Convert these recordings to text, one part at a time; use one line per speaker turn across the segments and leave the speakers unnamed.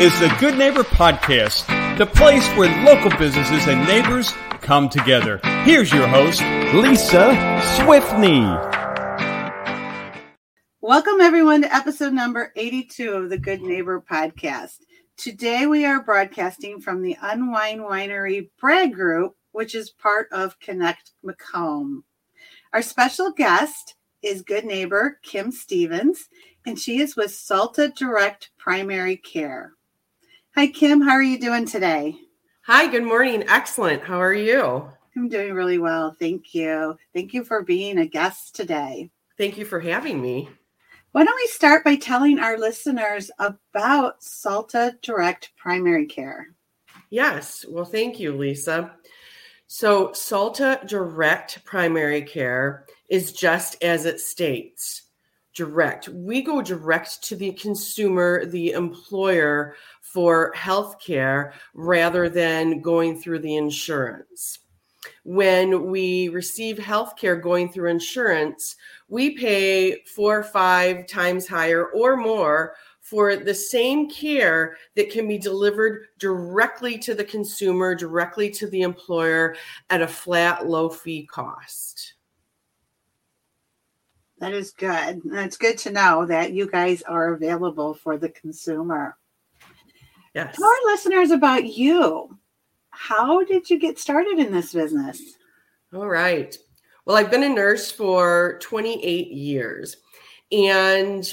is the Good Neighbor Podcast, the place where local businesses and neighbors come together. Here's your host, Lisa Swiftney.
Welcome, everyone, to episode number 82 of the Good Neighbor Podcast. Today, we are broadcasting from the Unwine Winery Bragg Group, which is part of Connect Macomb. Our special guest is good neighbor Kim Stephens, and she is with Salta Direct Primary Care. Hi, Kim. How are you doing today?
Hi, good morning. Excellent. How are you?
I'm doing really well. Thank you. Thank you for being a guest today.
Thank you for having me.
Why don't we start by telling our listeners about Salta Direct Primary Care?
Yes. Well, thank you, Lisa. So, Salta Direct Primary Care is just as it states direct. We go direct to the consumer, the employer for healthcare rather than going through the insurance. When we receive healthcare going through insurance, we pay four or five times higher or more for the same care that can be delivered directly to the consumer, directly to the employer at a flat, low fee cost.
That is good. That's good to know that you guys are available for the consumer.
Yes.
Tell our listeners about you. How did you get started in this business?
All right. Well, I've been a nurse for 28 years. And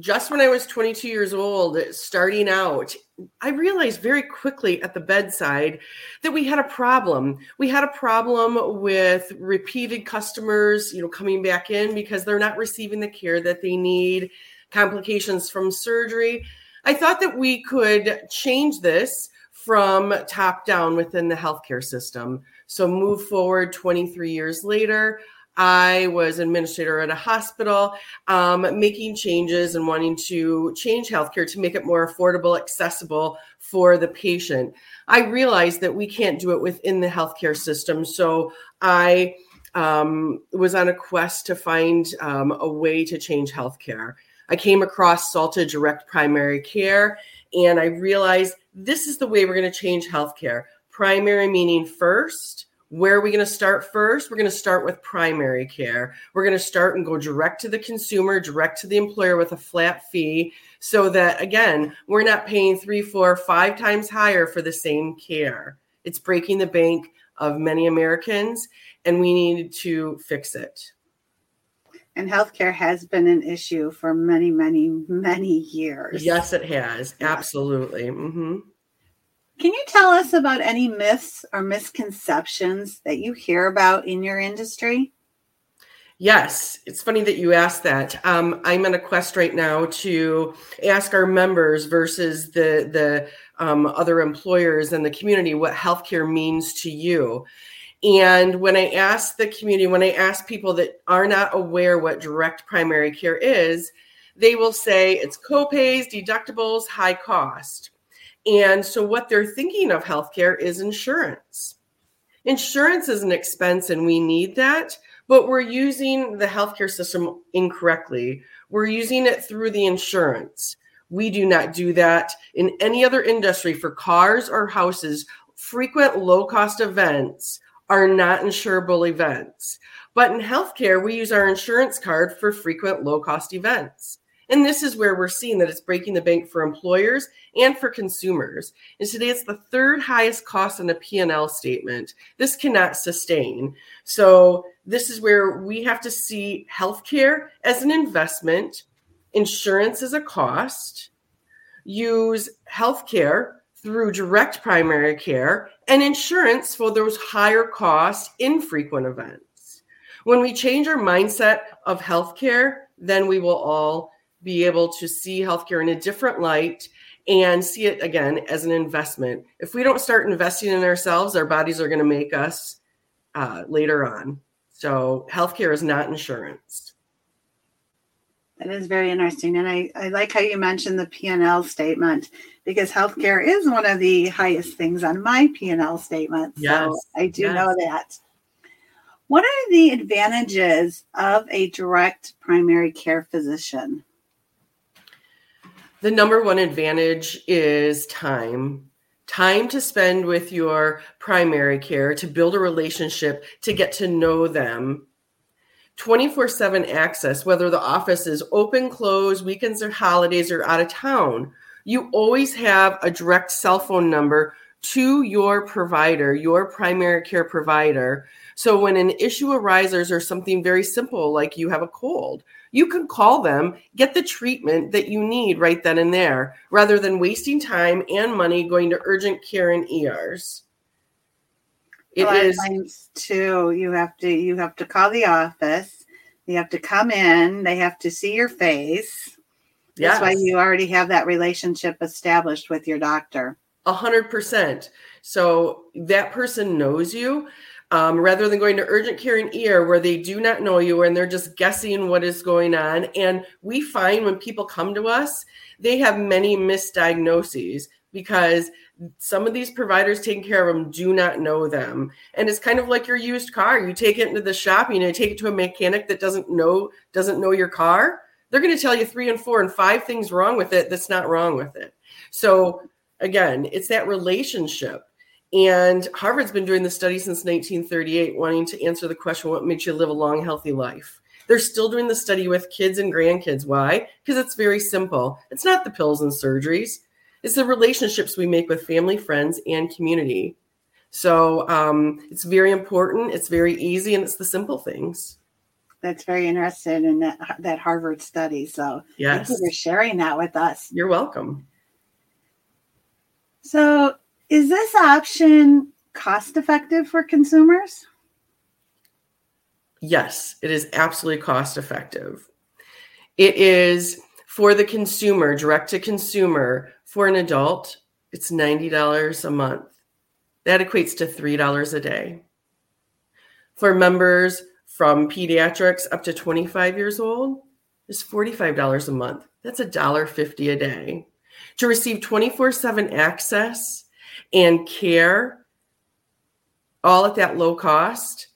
just when I was 22 years old, starting out, I realized very quickly at the bedside that we had a problem. We had a problem with repeated customers, you know, coming back in because they're not receiving the care that they need, complications from surgery. I thought that we could change this from top down within the healthcare system. So move forward 23 years later, I was administrator at a hospital, um, making changes and wanting to change healthcare to make it more affordable, accessible for the patient. I realized that we can't do it within the healthcare system. So I um, was on a quest to find um, a way to change healthcare. I came across Salta Direct Primary Care and I realized this is the way we're going to change healthcare. Primary meaning first where are we going to start first? We're going to start with primary care. We're going to start and go direct to the consumer, direct to the employer with a flat fee so that, again, we're not paying three, four, five times higher for the same care. It's breaking the bank of many Americans, and we need to fix it.
And healthcare has been an issue for many, many, many years.
Yes, it has. Absolutely. Mm-hmm.
Can you tell us about any myths or misconceptions that you hear about in your industry?
Yes, it's funny that you asked that. Um, I'm on a quest right now to ask our members versus the the um, other employers and the community what healthcare means to you. And when I ask the community, when I ask people that are not aware what direct primary care is, they will say it's copays, deductibles, high cost. And so, what they're thinking of healthcare is insurance. Insurance is an expense, and we need that, but we're using the healthcare system incorrectly. We're using it through the insurance. We do not do that in any other industry for cars or houses. Frequent low cost events are not insurable events. But in healthcare, we use our insurance card for frequent low cost events. And this is where we're seeing that it's breaking the bank for employers and for consumers. And today it's the third highest cost on a P&L statement. This cannot sustain. So this is where we have to see healthcare as an investment, insurance as a cost, use healthcare through direct primary care and insurance for those higher cost infrequent events. When we change our mindset of healthcare, then we will all be able to see healthcare in a different light and see it again as an investment. If we don't start investing in ourselves, our bodies are going to make us uh, later on. So, healthcare is not insurance.
That is very interesting, and I, I like how you mentioned the P and L statement because healthcare is one of the highest things on my P and L statement.
Yes,
so I do
yes.
know that. What are the advantages of a direct primary care physician?
The number one advantage is time. Time to spend with your primary care, to build a relationship, to get to know them. 24 7 access, whether the office is open, closed, weekends or holidays, or out of town. You always have a direct cell phone number to your provider, your primary care provider. So when an issue arises or something very simple like you have a cold, you can call them, get the treatment that you need right then and there, rather than wasting time and money going to urgent care and ERs.
It is too. You have to you have to call the office. You have to come in. They have to see your face. That's yes. why you already have that relationship established with your doctor.
A hundred percent. So that person knows you um, rather than going to urgent care and ER where they do not know you and they're just guessing what is going on. And we find when people come to us, they have many misdiagnoses because some of these providers taking care of them do not know them. And it's kind of like your used car. You take it into the shop, you know, take it to a mechanic that doesn't know doesn't know your car. They're going to tell you three and four and five things wrong with it that's not wrong with it. So again, it's that relationship and Harvard's been doing the study since 1938, wanting to answer the question what makes you live a long, healthy life? They're still doing the study with kids and grandkids. Why? Because it's very simple. It's not the pills and surgeries, it's the relationships we make with family, friends, and community. So um, it's very important, it's very easy, and it's the simple things.
That's very interesting in that, that Harvard study. So
yes.
thank you for sharing that with us.
You're welcome.
So is this option cost effective for consumers?
Yes, it is absolutely cost effective. It is for the consumer, direct to consumer, for an adult, it's $90 a month. That equates to $3 a day. For members from pediatrics up to 25 years old, it's $45 a month. That's $1.50 a day. To receive 24 7 access and care all at that low cost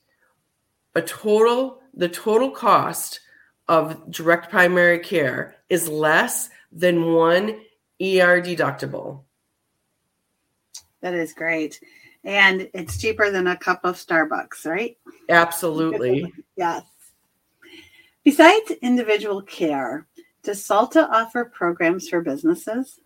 a total the total cost of direct primary care is less than one ER deductible.
That is great. And it's cheaper than a cup of Starbucks, right?
Absolutely.
yes. Besides individual care, does Salta offer programs for businesses?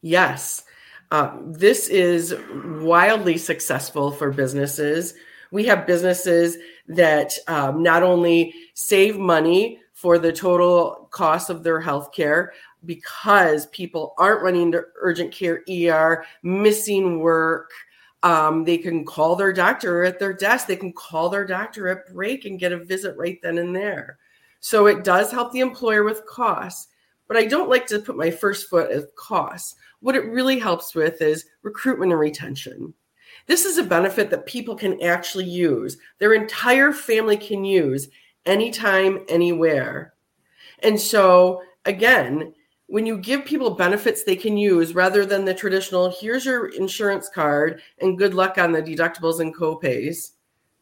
Yes. Uh, this is wildly successful for businesses. We have businesses that um, not only save money for the total cost of their health care because people aren't running to urgent care ER, missing work. Um, they can call their doctor at their desk. They can call their doctor at break and get a visit right then and there. So it does help the employer with costs. But I don't like to put my first foot at costs. What it really helps with is recruitment and retention. This is a benefit that people can actually use, their entire family can use anytime, anywhere. And so, again, when you give people benefits they can use rather than the traditional, here's your insurance card and good luck on the deductibles and copays.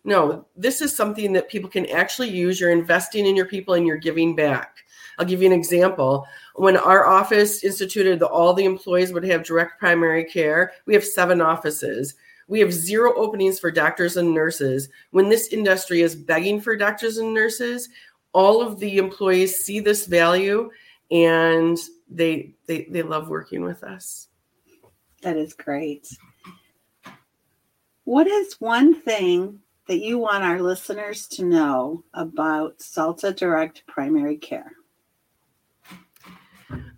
No, this is something that people can actually use. You're investing in your people and you're giving back. I'll give you an example. When our office instituted that all the employees would have direct primary care, we have seven offices. We have zero openings for doctors and nurses. When this industry is begging for doctors and nurses, all of the employees see this value and they they, they love working with us.
That is great. What is one thing that you want our listeners to know about Salta Direct Primary Care?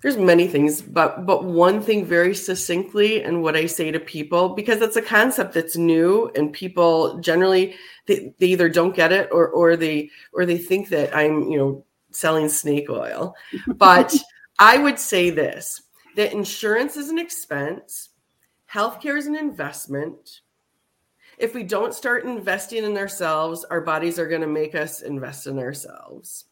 there's many things but but one thing very succinctly and what i say to people because it's a concept that's new and people generally they, they either don't get it or or they or they think that i'm you know selling snake oil but i would say this that insurance is an expense healthcare is an investment if we don't start investing in ourselves our bodies are going to make us invest in ourselves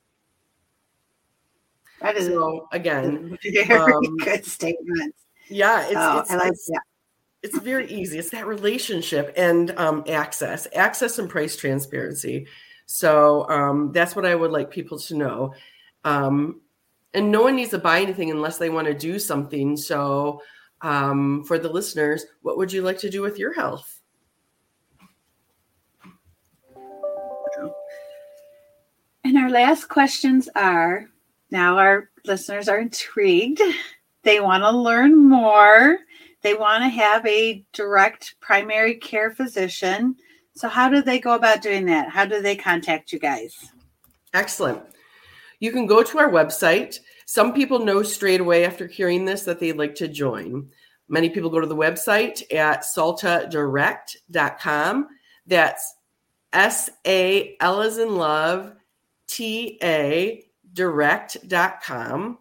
that is
so again
very um, good statement.
Yeah, it's, oh, it's I like it's, It's very easy. It's that relationship and um, access, access and price transparency. So um, that's what I would like people to know. Um, and no one needs to buy anything unless they want to do something. So, um, for the listeners, what would you like to do with your health?
And our last questions are now our listeners are intrigued. They want to learn more. They want to have a direct primary care physician. So, how do they go about doing that? How do they contact you guys?
Excellent. You can go to our website. Some people know straight away after hearing this that they'd like to join. Many people go to the website at saltadirect.com. That's S A L as in love, T A direct.com.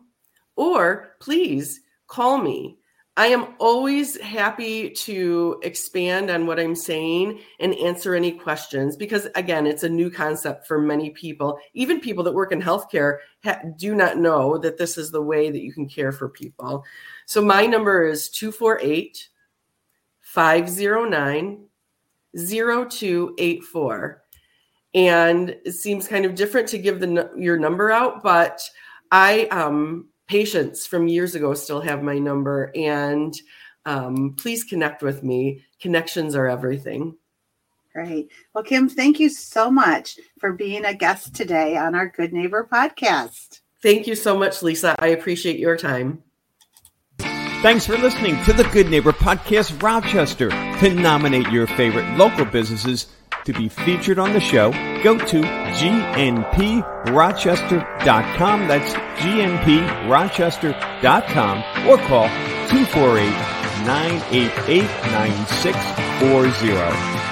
Or please call me I am always happy to expand on what I'm saying and answer any questions because, again, it's a new concept for many people. Even people that work in healthcare ha- do not know that this is the way that you can care for people. So, my number is 248 509 0284. And it seems kind of different to give the your number out, but I um, patients from years ago still have my number. And um, please connect with me. Connections are everything.
Great. Well, Kim, thank you so much for being a guest today on our Good Neighbor podcast.
Thank you so much, Lisa. I appreciate your time.
Thanks for listening to the Good Neighbor Podcast Rochester. To nominate your favorite local businesses to be featured on the show, go to gnprochester.com. That's gnprochester.com or call 248 988 9640.